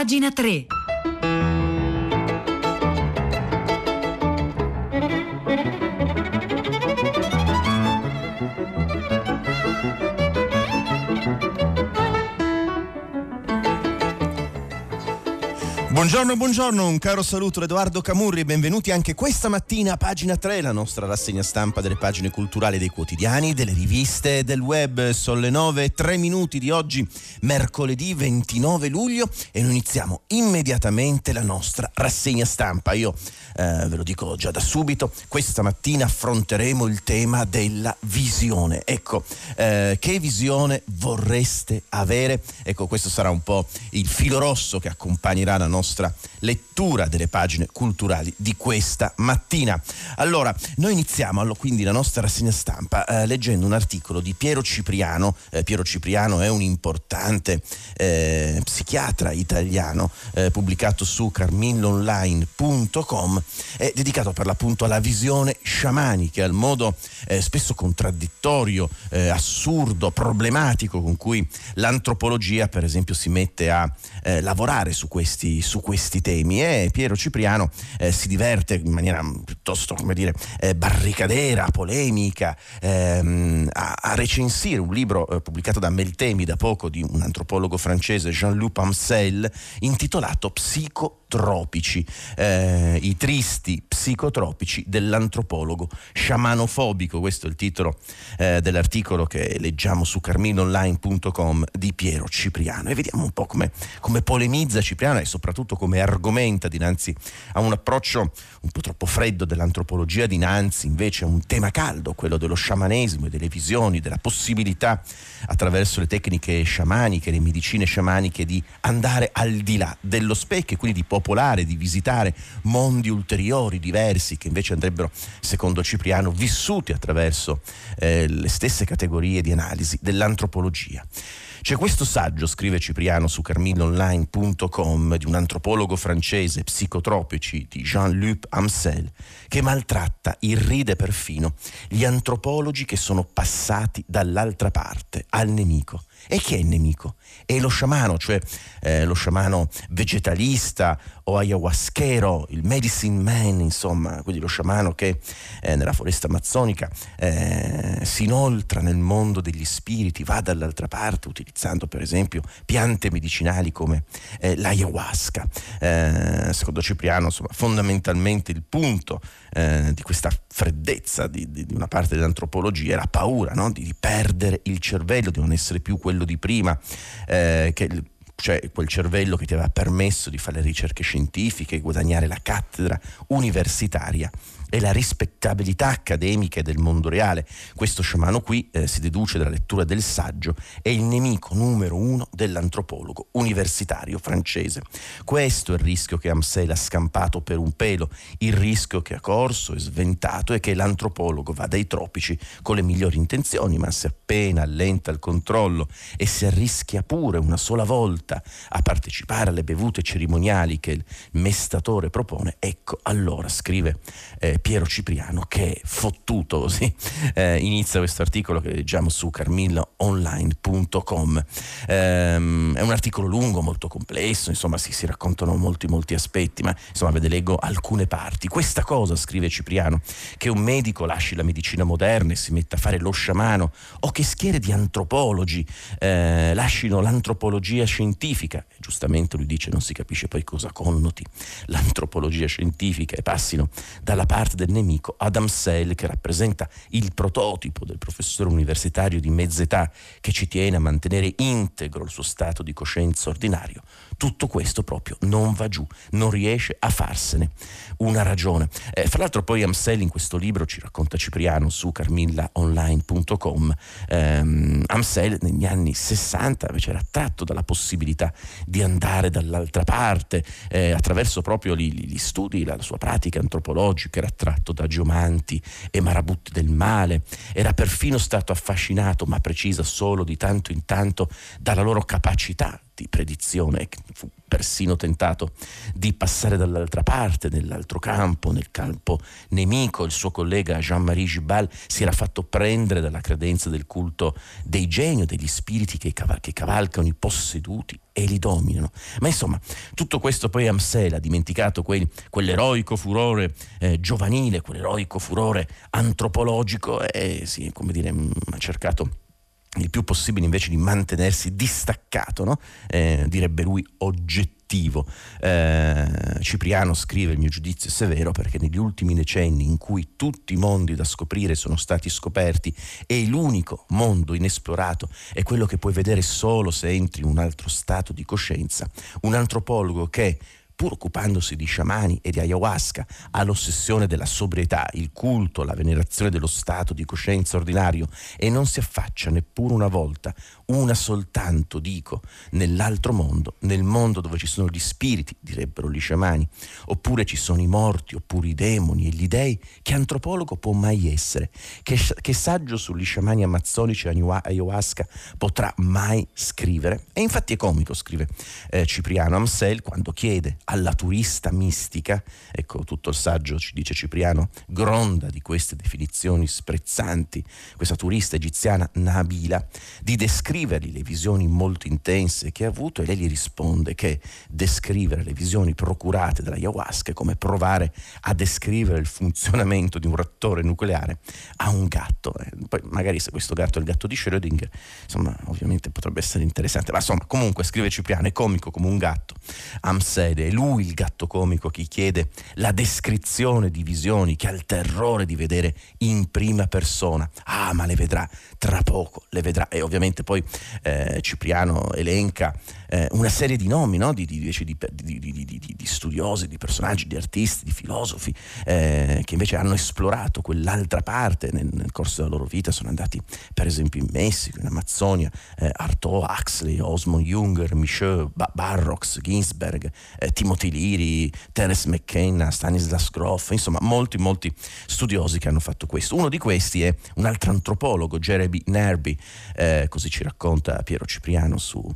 Pagina 3. Buongiorno, buongiorno, un caro saluto Edoardo Camurri e benvenuti anche questa mattina a pagina 3, la nostra rassegna stampa delle pagine culturali dei quotidiani, delle riviste del web. Sono le 9 e 3 minuti di oggi, mercoledì 29 luglio e noi iniziamo immediatamente la nostra rassegna stampa. Io eh, ve lo dico già da subito, questa mattina affronteremo il tema della visione. Ecco, eh, che visione vorreste avere? Ecco, questo sarà un po' il filo rosso che accompagnerà la nostra nostra lettura delle pagine culturali di questa mattina. Allora, noi iniziamo quindi la nostra rassegna stampa eh, leggendo un articolo di Piero Cipriano. Eh, Piero Cipriano è un importante eh, psichiatra italiano eh, pubblicato su carmillonline.com, è dedicato per l'appunto alla visione sciamanica, al modo eh, spesso contraddittorio, eh, assurdo, problematico con cui l'antropologia per esempio si mette a lavorare su questi, su questi temi. E Piero Cipriano eh, si diverte in maniera piuttosto come dire eh, barricadera, polemica ehm, a, a, recensire un libro eh, pubblicato da Meltemi da poco di un antropologo francese Jean-Luc Amsel intitolato Psico tropici, eh, i tristi psicotropici dell'antropologo sciamanofobico, questo è il titolo eh, dell'articolo che leggiamo su carminonline.com di Piero Cipriano. E vediamo un po' come, come polemizza Cipriano e soprattutto come argomenta dinanzi a un approccio un po' troppo freddo dell'antropologia, dinanzi invece a un tema caldo, quello dello sciamanesimo e delle visioni, della possibilità attraverso le tecniche sciamaniche, le medicine sciamaniche di andare al di là dello specchio e quindi di popolare, di visitare mondi ulteriori, diversi, che invece andrebbero, secondo Cipriano, vissuti attraverso eh, le stesse categorie di analisi dell'antropologia. C'è questo saggio, scrive Cipriano su carmillonline.com, di un antropologo francese, psicotropici, di Jean-Luc Amsel, che maltratta, irride perfino gli antropologi che sono passati dall'altra parte, al nemico. E chi è il nemico? È lo sciamano, cioè eh, lo sciamano vegetalista o ayahuaschero, il medicine man, insomma, quindi lo sciamano che eh, nella foresta amazzonica eh, si inoltra nel mondo degli spiriti, va dall'altra parte utilizzando per esempio piante medicinali come eh, l'ayahuasca. Eh, secondo Cipriano, insomma, fondamentalmente il punto eh, di questa freddezza di, di, una parte dell'antropologia è la paura no? di, di, perdere il cervello, di non essere più quello di prima, eh, che cioè quel cervello che ti aveva permesso di fare le ricerche scientifiche, guadagnare la cattedra universitaria e la rispettabilità accademica del mondo reale. Questo sciamano qui, eh, si deduce dalla lettura del saggio, è il nemico numero uno dell'antropologo universitario francese. Questo è il rischio che Amsel ha scampato per un pelo, il rischio che ha corso e sventato è che l'antropologo va dai tropici con le migliori intenzioni, ma se appena allenta il controllo e si arrischia pure una sola volta a partecipare alle bevute cerimoniali che il mestatore propone, ecco allora scrive eh, Piero Cipriano che è fottuto così eh, inizia questo articolo che leggiamo su carmilloonline.com ehm, è un articolo lungo molto complesso insomma si, si raccontano molti molti aspetti ma insomma ve ne leggo alcune parti. Questa cosa scrive Cipriano che un medico lasci la medicina moderna e si metta a fare lo sciamano o che schiere di antropologi eh, lasciano l'antropologia scientifica. Giustamente lui dice non si capisce poi cosa connoti l'antropologia scientifica e passino dalla parte parte del nemico Adam Sale che rappresenta il prototipo del professore universitario di mezza età che ci tiene a mantenere integro il suo stato di coscienza ordinario. Tutto questo proprio non va giù, non riesce a farsene una ragione. Eh, fra l'altro poi Amsel in questo libro ci racconta Cipriano su carmillaonline.com ehm, Amsel negli anni 60 invece era attratto dalla possibilità di andare dall'altra parte eh, attraverso proprio gli, gli, studi, la sua pratica antropologica era attratto da geomanti e marabutti del male, era perfino stato affascinato, ma precisa solo di tanto in tanto, dalla loro capacità di predizione, fu persino tentato di passare dall'altra parte, nell'altro campo, nel campo nemico. Il suo collega Jean-Marie Gibal si era fatto prendere dalla credenza del culto dei geni, degli spiriti che, caval- che cavalcano i posseduti e li dominano. Ma insomma, tutto questo poi Amsel ha dimenticato quel, quell'eroico furore eh, giovanile, quell'eroico furore antropologico e sì, come dire, mm, ha cercato il più possibile invece di mantenersi distaccato, no? eh, direbbe lui oggettivo. Eh, Cipriano scrive il mio giudizio è severo perché negli ultimi decenni in cui tutti i mondi da scoprire sono stati scoperti e l'unico mondo inesplorato è quello che puoi vedere solo se entri in un altro stato di coscienza, un antropologo che pur occupandosi di sciamani e di ayahuasca, ha l'ossessione della sobrietà, il culto, la venerazione dello stato di coscienza ordinario e non si affaccia neppure una volta, una soltanto, dico, nell'altro mondo, nel mondo dove ci sono gli spiriti, direbbero gli sciamani, oppure ci sono i morti, oppure i demoni e gli dei, che antropologo può mai essere, che, che saggio sugli sciamani amazzonici e ayahuasca potrà mai scrivere. E infatti è comico, scrive eh, Cipriano Amsel, quando chiede alla turista mistica, ecco tutto il saggio ci dice Cipriano, gronda di queste definizioni sprezzanti, questa turista egiziana Nabila, di descrivergli le visioni molto intense che ha avuto e lei gli risponde che descrivere le visioni procurate dalla ayahuasca è come provare a descrivere il funzionamento di un reattore nucleare a un gatto. Eh, poi magari se questo gatto è il gatto di Schrödinger, insomma ovviamente potrebbe essere interessante, ma insomma comunque scrive Cipriano, è comico come un gatto, Amsede, è lui il gatto comico che chiede la descrizione di visioni che ha il terrore di vedere in prima persona. Ah, ma le vedrà tra poco, le vedrà. E ovviamente poi eh, Cipriano elenca eh, una serie di nomi no? di, di, di, di, studiosi, di personaggi, di artisti, di filosofi eh, che invece hanno esplorato quell'altra parte nel, nel, corso della loro vita. Sono andati per esempio in Messico, in Amazzonia, eh, Artaud, Huxley, Osmond Junger, Michel, ba- Barrox, Ginsberg, eh, Timothy Leary, Terence McKenna, Stanislas Groff, insomma molti molti studiosi che hanno fatto questo. Uno di questi è un altro antropologo, Jeremy Nerby, eh, così ci racconta Piero Cipriano su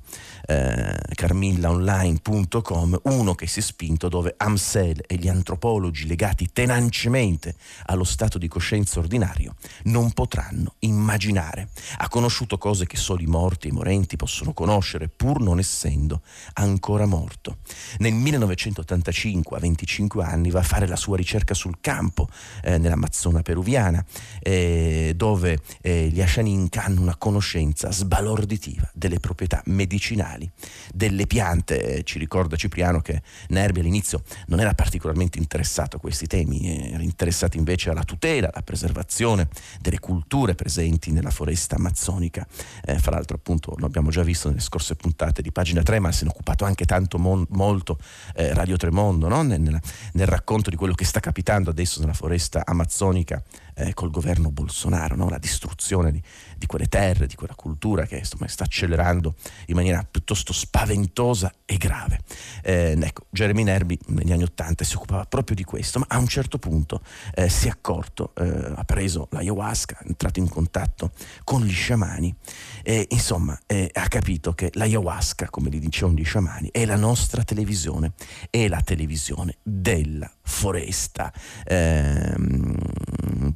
eh, carmillaonline.com, uno che si è spinto dove Amsel e gli antropologi legati tenacemente allo stato di coscienza ordinario non potranno immaginare. Ha conosciuto cose che solo i morti e i morenti possono conoscere, pur non essendo ancora morto. Nel 1985, a 25 anni, va a fare la sua ricerca sul campo eh, nell'Amazzona peruviana, eh, dove eh, gli Ashaninka hanno una conoscenza sbalorditiva delle proprietà medicinali delle piante. Ci ricorda Cipriano che Nervi all'inizio non era particolarmente interessato a questi temi, era interessato invece alla tutela, alla preservazione delle culture presenti nella foresta amazzonica. Eh, fra l'altro appunto lo abbiamo già visto nelle scorse puntate di pagina 3, ma se ne è occupato anche tanto mon- molto eh, Radio Tremondo no? nel, nel, racconto di quello che sta capitando adesso nella foresta amazzonica eh, col governo Bolsonaro, no? la distruzione di, di, quelle terre, di quella cultura che insomma, sta accelerando in maniera piuttosto spaventosa e grave. Eh, ecco, Jeremy Nerby negli anni Ottanta si occupava proprio di questo, ma a un certo punto eh, si è accorto, eh, ha preso l'ayahuasca, è entrato in contatto con gli sciamani e insomma eh, ha capito che l'ayahuasca, come gli dicevano gli sciamani, è la nostra televisione, è la televisione della foresta. Ehm,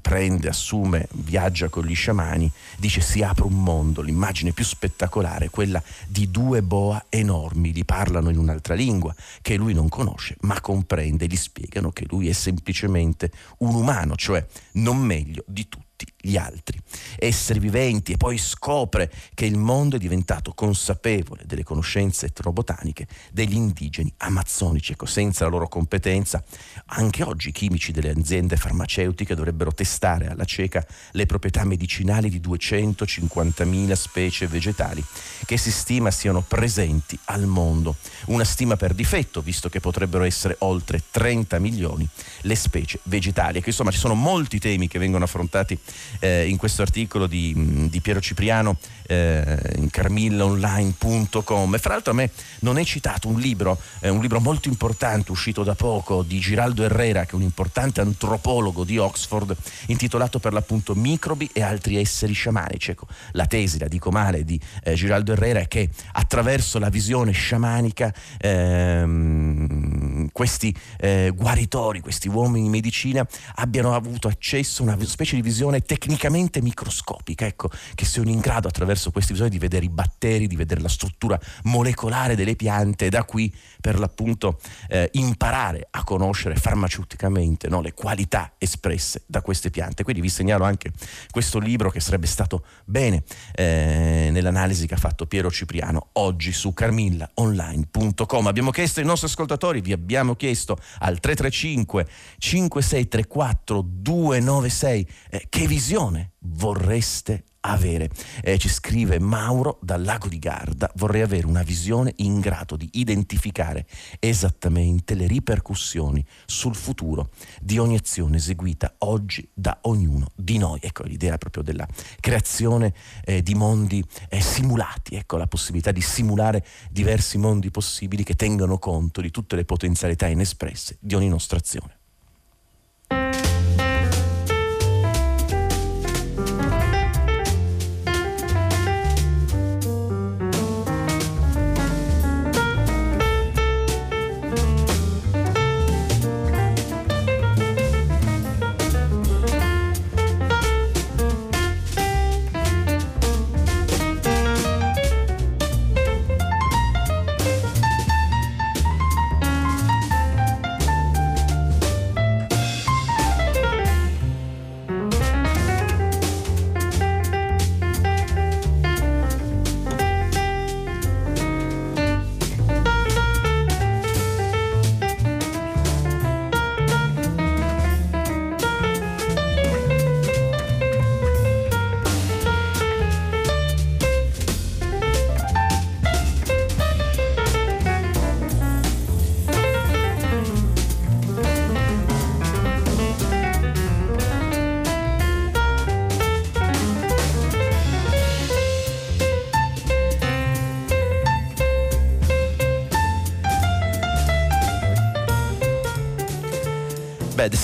prende, assume, viaggia con gli sciamani, dice si apre un mondo, l'immagine più spettacolare quella di due boa enormi, gli parlano in un'altra lingua che lui non conosce, ma comprende, gli spiegano che lui è semplicemente un umano, cioè non meglio di tutti tutti gli altri, esseri viventi e poi scopre che il mondo è diventato consapevole delle conoscenze etnobotaniche degli indigeni amazzonici. Ecco, senza la loro competenza, anche oggi i chimici delle aziende farmaceutiche dovrebbero testare alla cieca le proprietà medicinali di 250.000 specie vegetali che si stima siano presenti al mondo. Una stima per difetto, visto che potrebbero essere oltre 30 milioni le specie vegetali. Ecco, insomma, ci sono molti temi che vengono affrontati eh, in questo articolo di, di Piero Cipriano eh, in carmillaonline.com fra l'altro a me non è citato un libro, eh, un libro molto importante uscito da poco di Giraldo Herrera che è un importante antropologo di Oxford intitolato per l'appunto Microbi e altri esseri sciamanici. Ecco, la tesi, la dico male, di eh, Giraldo Herrera è che attraverso la visione sciamanica ehm, questi eh, guaritori, questi uomini in medicina abbiano avuto accesso a una specie di visione tecnicamente microscopica, ecco, che siano in grado attraverso questi bisogni di vedere i batteri, di vedere la struttura molecolare delle piante e da qui per l'appunto eh, imparare a conoscere farmaceuticamente no, le qualità espresse da queste piante. Quindi vi segnalo anche questo libro che sarebbe stato bene eh, nell'analisi che ha fatto Piero Cipriano oggi su carmillaonline.com. Abbiamo chiesto ai nostri ascoltatori, vi abbiamo chiesto al 335 5634 296 eh, che visione vorreste avere. Eh, ci scrive Mauro dal lago di Garda, vorrei avere una visione in grado di identificare esattamente le ripercussioni sul futuro di ogni azione eseguita oggi da ognuno di noi. Ecco l'idea proprio della creazione eh, di mondi eh, simulati, ecco la possibilità di simulare diversi mondi possibili che tengano conto di tutte le potenzialità inespresse di ogni nostra azione.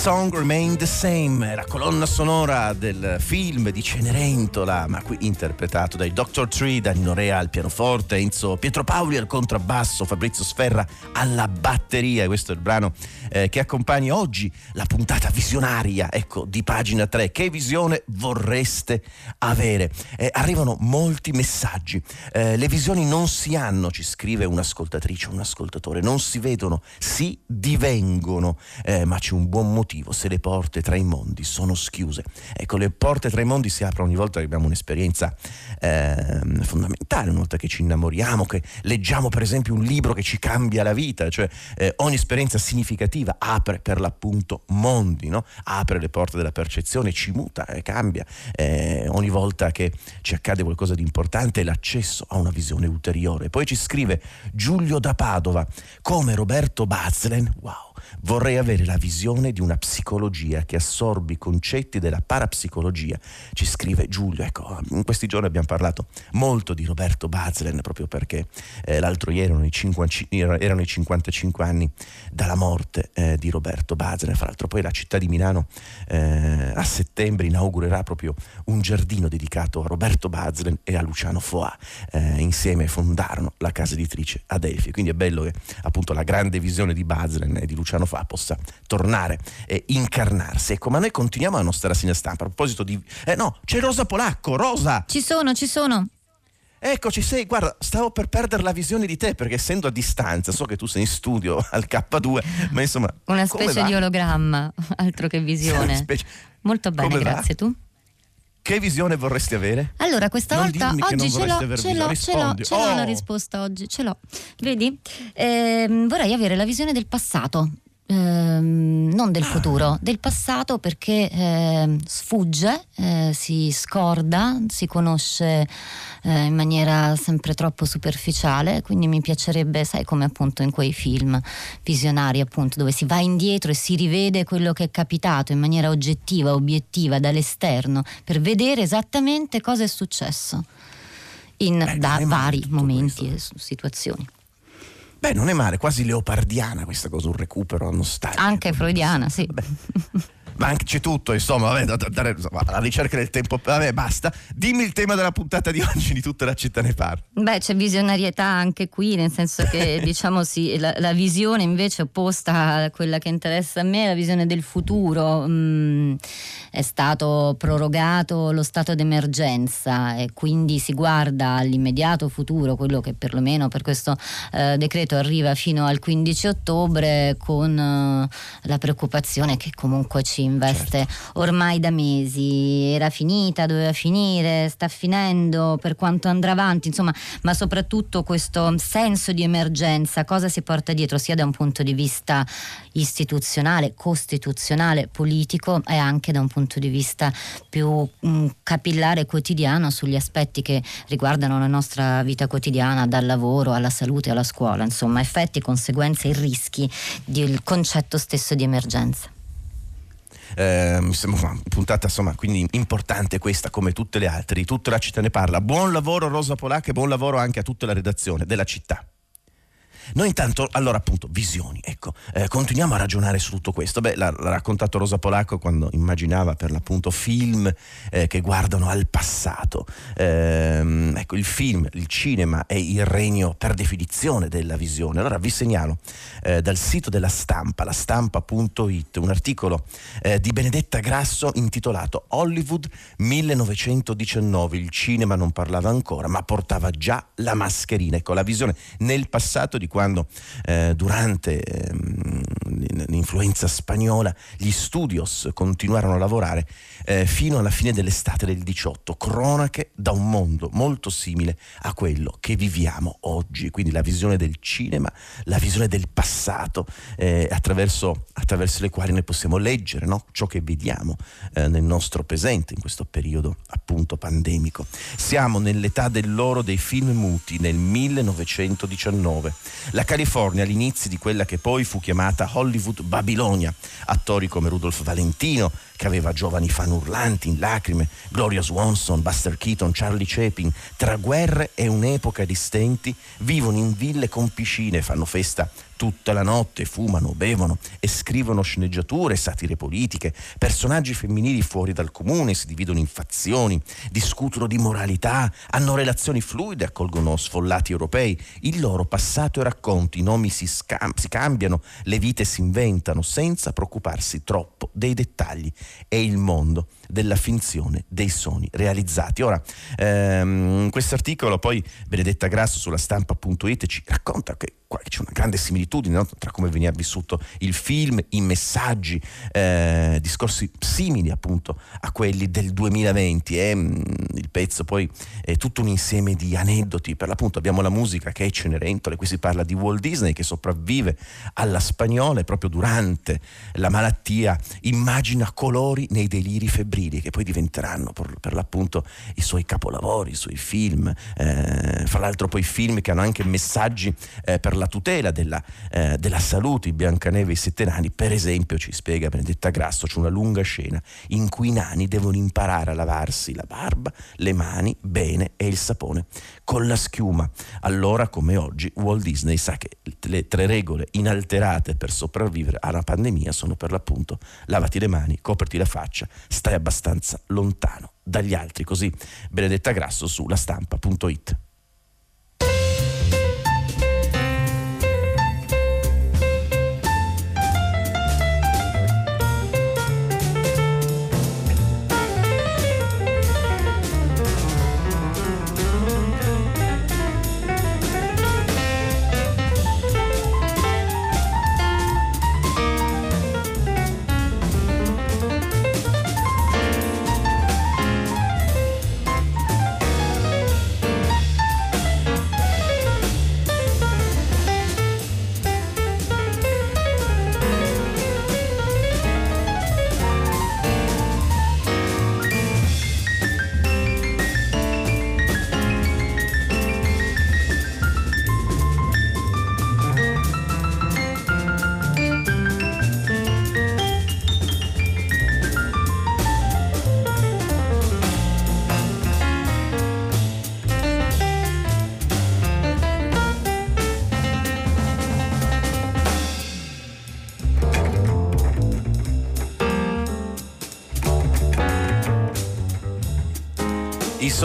Song Remained the Same, la colonna sonora del film di Cenerentola, ma qui interpretato dai Dr. Tree, Danilo Rea al pianoforte, Enzo Pietro Paoli al contrabbasso, Fabrizio Sferra alla batteria. Questo è il brano eh, che accompagna oggi la puntata visionaria, ecco, di pagina 3. Che visione vorreste avere? Eh, arrivano molti messaggi. Eh, le visioni non si hanno, ci scrive un'ascoltatrice, un ascoltatore, non si vedono, si divengono, eh, ma c'è un buon motivo se le porte tra i mondi sono schiuse. Ecco, le porte tra i mondi si aprono ogni volta che abbiamo un'esperienza eh, fondamentale, una volta che ci innamoriamo, che leggiamo per esempio un libro che ci cambia la vita, cioè eh, ogni esperienza significativa apre per l'appunto mondi, no? apre le porte della percezione, ci muta e cambia. Eh, ogni volta che ci accade qualcosa di importante l'accesso a una visione ulteriore. Poi ci scrive Giulio da Padova, come Roberto Bazlen, wow, vorrei avere la visione di una psicologia che assorbi i concetti della parapsicologia. Ci scrive Giulio, ecco, in questi giorni abbiamo parlato molto di Roberto Bazlen proprio perché eh, l'altro ieri erano i, 50, erano i, 55 anni dalla morte eh, di Roberto Bazlen. Fra l'altro poi la città di Milano eh, a settembre inaugurerà proprio un giardino dedicato a Roberto Bazlen e a Luciano Foà. Eh, insieme fondarono la casa editrice Adelphi. Quindi è bello che appunto la grande visione di Bazlen e di Luciano Foà possa tornare e incarnarsi. Ecco, ma noi continuiamo la nostra rassegna stampa. A proposito di... Eh no, c'è Rosa Polacco, Rosa! Ci sono, ci sono. Ecco, ci sei, guarda, stavo per perdere la visione di te perché essendo a distanza, so che tu sei in studio al K2, ma insomma... Una specie di ologramma, altro che visione. Specie... Molto bene, come grazie. Va? Tu? Che visione vorresti avere? Allora, questa non volta oggi ce l'ho, ce l'ho, ce l'ho, ce l'ho oh. la risposta oggi, ce l'ho. Vedi? Eh, vorrei avere la visione del passato Ehm, non del ah. futuro, del passato perché eh, sfugge, eh, si scorda, si conosce eh, in maniera sempre troppo superficiale, quindi mi piacerebbe, sai come appunto in quei film visionari appunto dove si va indietro e si rivede quello che è capitato in maniera oggettiva, obiettiva dall'esterno per vedere esattamente cosa è successo in Beh, da vari momenti questo. e situazioni. Beh, non è male, quasi leopardiana questa cosa, un recupero nostalgico. Anche freudiana, sì. ma anche c'è tutto, insomma, vabbè, da, da, insomma, alla ricerca del tempo, vabbè, basta. Dimmi il tema della puntata di oggi di tutta la città ne parla. Beh, c'è visionarietà anche qui, nel senso che diciamo sì, la, la, visione invece opposta a quella che interessa a me la visione del futuro. Mm, è stato prorogato lo stato d'emergenza e quindi si guarda all'immediato futuro, quello che perlomeno per questo eh, decreto arriva fino al 15 ottobre con eh, la preoccupazione che comunque ci investe certo. ormai da mesi, era finita, doveva finire, sta finendo, per quanto andrà avanti, insomma, ma soprattutto questo senso di emergenza, cosa si porta dietro sia da un punto di vista istituzionale, costituzionale, politico e anche da un punto di vista più mh, mm, capillare quotidiano sugli aspetti che riguardano la nostra vita quotidiana, dal lavoro alla salute alla scuola, insomma, effetti, conseguenze e rischi del concetto stesso di emergenza. Eh, mi sembra una puntata insomma quindi importante questa come tutte le altre. Tutta la città ne parla. Buon lavoro Rosa Polacca e buon lavoro anche a tutta la redazione della città. Noi intanto, allora appunto, visioni, ecco, eh, continuiamo a ragionare su tutto questo. Beh, l'ha, l'ha raccontato Rosa Polacco quando immaginava per l'appunto film eh, che guardano al passato. Eh, ecco, il film, il cinema è il regno per definizione della visione. Allora vi segnalo eh, dal sito della stampa, la stampa.it, un articolo eh, di Benedetta Grasso intitolato Hollywood 1919. Il cinema non parlava ancora, ma portava già la mascherina. Ecco, la visione nel passato di quando eh, durante l'influenza spagnola gli studios continuarono a lavorare eh, fino alla fine dell'estate del 18, cronache da un mondo molto simile a quello che viviamo oggi, quindi la visione del cinema, la visione del passato eh, attraverso, attraverso, le quali noi possiamo leggere no? ciò che vediamo eh, nel nostro presente in questo periodo appunto pandemico. Siamo nell'età dell'oro dei film muti nel 1919. La California all'inizio di quella che poi fu chiamata Hollywood Babilonia, attori come Rudolf Valentino, che aveva giovani fan urlanti in lacrime, Gloria Swanson, Buster Keaton, Charlie Chaplin, tra guerre e un'epoca di stenti, vivono in ville con piscine, fanno festa tutta la notte, fumano, bevono e scrivono sceneggiature, satire politiche, personaggi femminili fuori dal comune, si dividono in fazioni, discutono di moralità, hanno relazioni fluide, accolgono sfollati europei, il loro passato e racconti, i nomi si, scam- si cambiano, le vite si inventano senza preoccuparsi troppo dei dettagli. È il mondo della finzione dei sogni realizzati. Ora, ehm, questo articolo poi Benedetta Grasso sulla stampa.it ci racconta che c'è una grande similitudine no? tra come veniva vissuto il film, i messaggi, eh, discorsi simili appunto a quelli del 2020 e mh, il pezzo poi è tutto un insieme di aneddoti, per l'appunto abbiamo la musica che è Cenerentole, qui si parla di Walt Disney che sopravvive alla spagnola e proprio durante la malattia immagina colori nei deliri febbrili che poi diventeranno per, per l'appunto i suoi capolavori, i suoi film, eh, fra l'altro poi film che hanno anche messaggi eh, per la tutela della, eh, della salute, i Biancaneve e Sette Nani, per esempio ci spiega Benedetta Grasso, c'è una lunga scena in cui i nani devono imparare a lavarsi la barba, le mani bene e il sapone con la schiuma. Allora, come oggi, Walt Disney sa che le tre regole inalterate per sopravvivere alla pandemia sono per l'appunto lavati le mani, coperti la faccia, stai abbastanza lontano dagli altri. Così Benedetta Grasso su lastampa.it.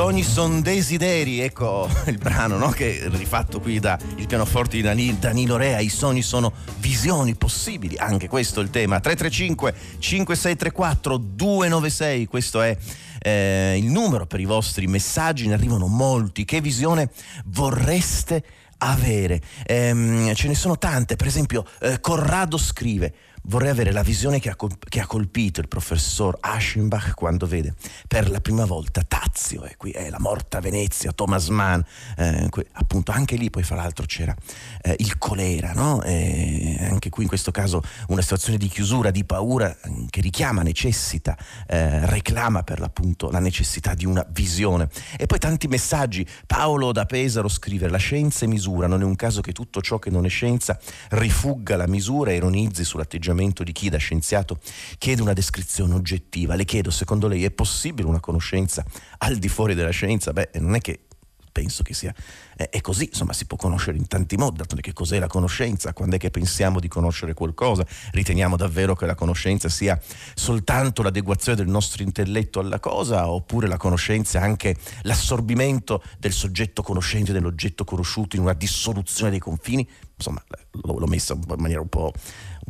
sogni sono desideri, ecco il brano no? che è rifatto qui da il pianoforte di Danilo, Danilo Rea, i sogni sono visioni possibili, anche questo è il tema. 335 5634 296, questo è eh, il numero per i vostri messaggi, ne arrivano molti. Che visione vorreste avere? Eh, ce ne sono tante, per esempio eh, Corrado scrive vorrei avere la visione che ha, colpito il professor Aschenbach quando vede per la prima volta Tazio, e qui è la morta Venezia, Thomas Mann, eh, appunto anche lì poi fra l'altro c'era eh, il colera, no? anche qui in questo caso una situazione di chiusura, di paura mm, che richiama, necessita, eh, reclama per l'appunto la necessità di una visione. E poi tanti messaggi, Paolo da Pesaro scrive la scienza è misura, non è un caso che tutto ciò che non è scienza rifugga la misura e ironizzi sull'atteggiamento atteggiamento di chi da scienziato chiede una descrizione oggettiva. Le chiedo, secondo lei è possibile una conoscenza al di fuori della scienza? Beh, non è che penso che sia è così, insomma si può conoscere in tanti modi, d'altronde che cos'è la conoscenza, quando è che pensiamo di conoscere qualcosa, riteniamo davvero che la conoscenza sia soltanto l'adeguazione del nostro intelletto alla cosa oppure la conoscenza è anche l'assorbimento del soggetto conoscente dell'oggetto conosciuto in una dissoluzione dei confini, insomma l'ho, messa in maniera un po'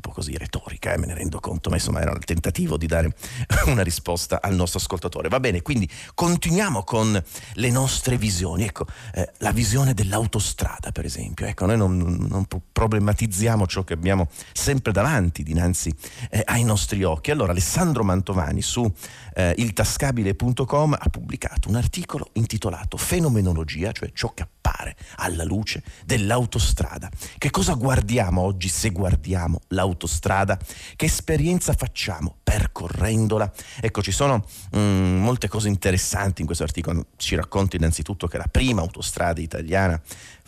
po' così retorica, eh, me ne rendo conto, ma insomma era il tentativo di dare una risposta al nostro ascoltatore. Va bene, quindi continuiamo con le nostre visioni. Ecco, eh, la visione dell'autostrada, per esempio. Ecco, noi non, non problematizziamo ciò che abbiamo sempre davanti, dinanzi eh, ai nostri occhi. Allora, Alessandro Mantovani su eh, iltascabile.com ha pubblicato un articolo intitolato Fenomenologia, cioè ciò che appare alla luce dell'autostrada. Che cosa guardiamo oggi se guardiamo l'autostrada? Che esperienza facciamo percorrendola? Ecco, ci sono mm, molte cose interessanti in questo articolo. Ci racconta innanzitutto che la prima autostrada italiana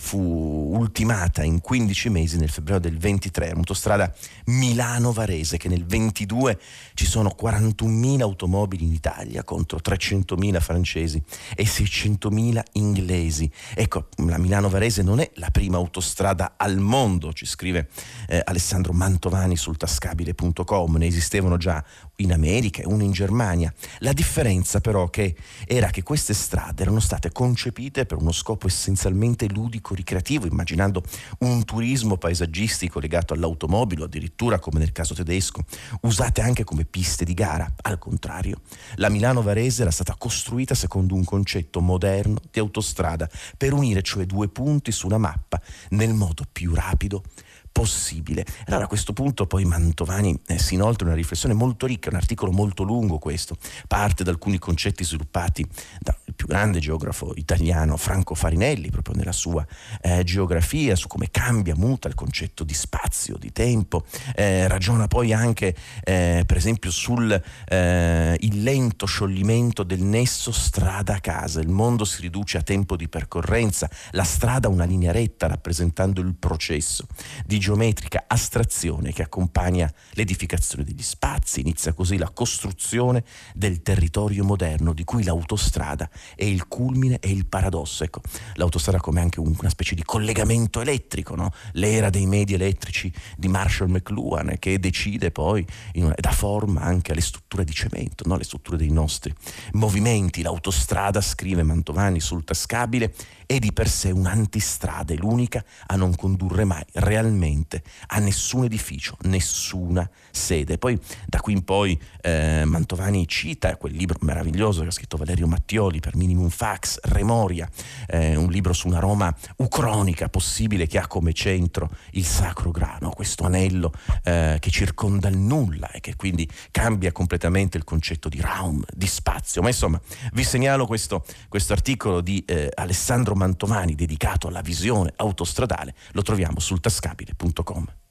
fu ultimata in 15 mesi nel febbraio del 23, un'autostrada Milano-Varese che nel 22 ci sono 41.000 automobili in Italia contro 300.000 francesi e 600.000 inglesi. Ecco, la Milano-Varese non è la prima autostrada al mondo, ci scrive eh, Alessandro Mantovani sul tascabile.com, ne esistevano già in America e una in Germania. La differenza però che era che queste strade erano state concepite per uno scopo essenzialmente ludico-ricreativo, immaginando un turismo paesaggistico legato all'automobile, addirittura come nel caso tedesco, usate anche come piste di gara. Al contrario, la Milano-Varese era stata costruita secondo un concetto moderno di autostrada per unire cioè due punti su una mappa nel modo più rapido possibile. Allora a questo punto poi Mantovani eh, si inoltra una riflessione molto ricca, un articolo molto lungo questo, parte da alcuni concetti sviluppati dal più grande geografo italiano Franco Farinelli, proprio nella sua eh, geografia, su come cambia, muta il concetto di spazio, di tempo, eh, ragiona poi anche eh, per esempio sul eh, lento scioglimento del nesso strada-casa, il mondo si riduce a tempo di percorrenza, la strada una linea retta rappresentando il processo. Di geometrica astrazione che accompagna l'edificazione degli spazi. Inizia così la costruzione del territorio moderno di cui l'autostrada è il culmine e il paradosso. Ecco, l'autostrada come anche una specie di collegamento elettrico, no? l'era dei medi elettrici di Marshall McLuhan che decide poi, una, dà forma anche alle strutture di cemento, no? le strutture dei nostri movimenti. L'autostrada, scrive Mantovani sul tascabile, è di per sé un'antistrada, è l'unica a non condurre mai realmente a nessun edificio, nessuna sede. Poi da qui in poi eh, Mantovani cita quel libro meraviglioso che ha scritto Valerio Mattioli per Minimum Fax, Remoria, eh, un libro su una Roma ucronica possibile che ha come centro il sacro grano, questo anello eh, che circonda il nulla e che quindi cambia completamente il concetto di Raum, di spazio. Ma insomma, vi segnalo questo, questo articolo di eh, Alessandro Mantovani dedicato alla visione autostradale, lo troviamo sul tascabile.com.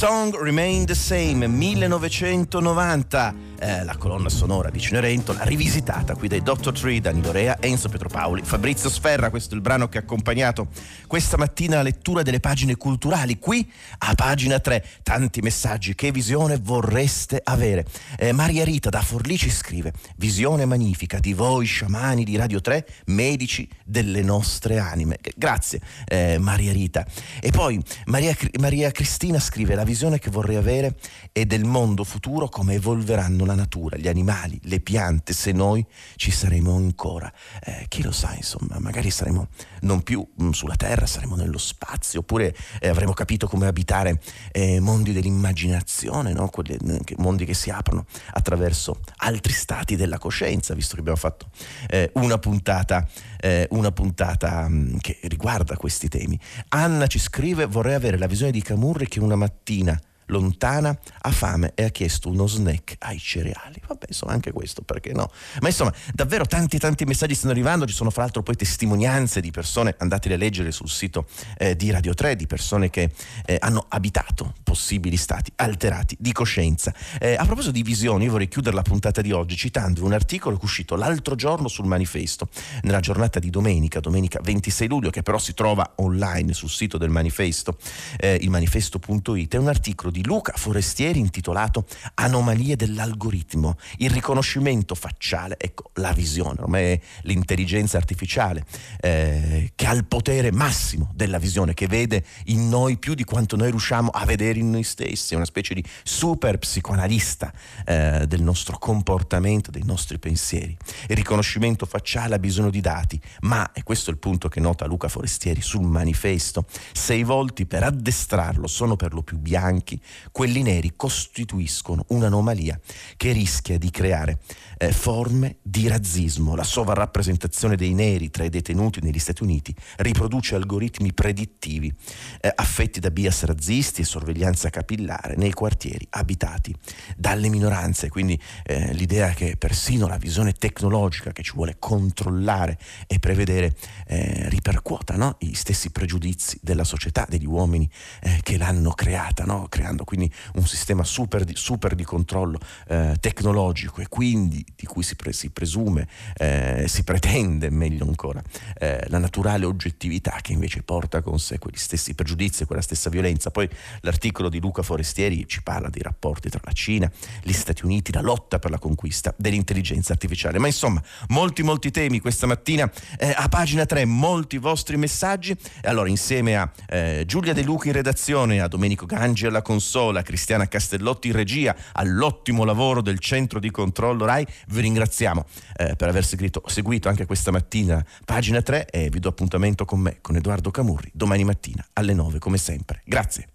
Song Remain the Same 1990 eh, la colonna sonora di Cenerentola rivisitata qui dai Dr. Tree, Danilo Rea, Enzo Petropaoli, Fabrizio Sferra questo è il brano che ha accompagnato questa mattina la lettura delle pagine culturali qui a pagina 3 tanti messaggi che visione vorreste avere eh, Maria Rita da Forlì scrive visione magnifica di voi sciamani di Radio 3 medici delle nostre anime grazie eh, Maria Rita e poi Maria, Maria Cristina scrive la visione che vorrei avere è del mondo futuro come evolveranno la natura, gli animali, le piante, se noi ci saremo ancora. Eh, chi lo sa, insomma, magari saremo non più mh, mm, sulla Terra, saremo nello spazio, oppure eh, avremo capito come abitare eh, mondi dell'immaginazione, no? Quelli, mondi che si aprono attraverso altri stati della coscienza, visto che abbiamo fatto eh, una puntata, eh, una puntata mh, mm, che riguarda questi temi. Anna ci scrive, vorrei avere la visione di Camurri che una mattina lontana, ha fame e ha chiesto uno snack ai cereali. Vabbè, insomma, anche questo, perché no? Ma insomma, davvero tanti tanti messaggi stanno arrivando, ci sono fra l'altro poi testimonianze di persone, andatele a leggere sul sito eh, di Radio 3, di persone che eh, hanno abitato possibili stati alterati di coscienza. Eh, a proposito di visioni, io vorrei chiudere la puntata di oggi citando un articolo che è uscito l'altro giorno sul manifesto, nella giornata di domenica, domenica 26 luglio, che però si trova online sul sito del manifesto, eh, il manifesto.it, è un articolo di di Luca Forestieri intitolato Anomalie dell'algoritmo, il riconoscimento facciale, ecco la visione, ormai è l'intelligenza artificiale eh, che ha il potere massimo della visione, che vede in noi più di quanto noi riusciamo a vedere in noi stessi, è una specie di super psicoanalista eh, del nostro comportamento, dei nostri pensieri. Il riconoscimento facciale ha bisogno di dati, ma, e questo è il punto che nota Luca Forestieri sul manifesto, se i volti per addestrarlo sono per lo più bianchi, quelli neri costituiscono un'anomalia che rischia di creare eh, forme di razzismo. La sovrarappresentazione dei neri tra i detenuti negli Stati Uniti riproduce algoritmi predittivi eh, affetti da bias razzisti e sorveglianza capillare nei quartieri abitati dalle minoranze. Quindi eh, l'idea che persino la visione tecnologica che ci vuole controllare e prevedere eh, ripercuota no? i stessi pregiudizi della società, degli uomini eh, che l'hanno creata, no? creando creando quindi un sistema super di, super di controllo eh, tecnologico e quindi di cui si, pre, si presume, eh, si pretende meglio ancora, eh, la naturale oggettività che invece porta con sé quegli stessi pregiudizi e quella stessa violenza. Poi l'articolo di Luca Forestieri ci parla dei rapporti tra la Cina, gli Stati Uniti, la lotta per la conquista dell'intelligenza artificiale. Ma insomma, molti molti temi questa mattina eh, a pagina 3, molti vostri messaggi. E allora insieme a eh, Giulia De Luca in redazione, a Domenico Gangi alla console, Sola, Cristiana Castellotti in regia, all'ottimo lavoro del centro di controllo RAI. Vi ringraziamo eh, per aver seguito, seguito anche questa mattina pagina 3 e vi do appuntamento con me, con Edoardo Camurri, domani mattina alle 9 come sempre. Grazie.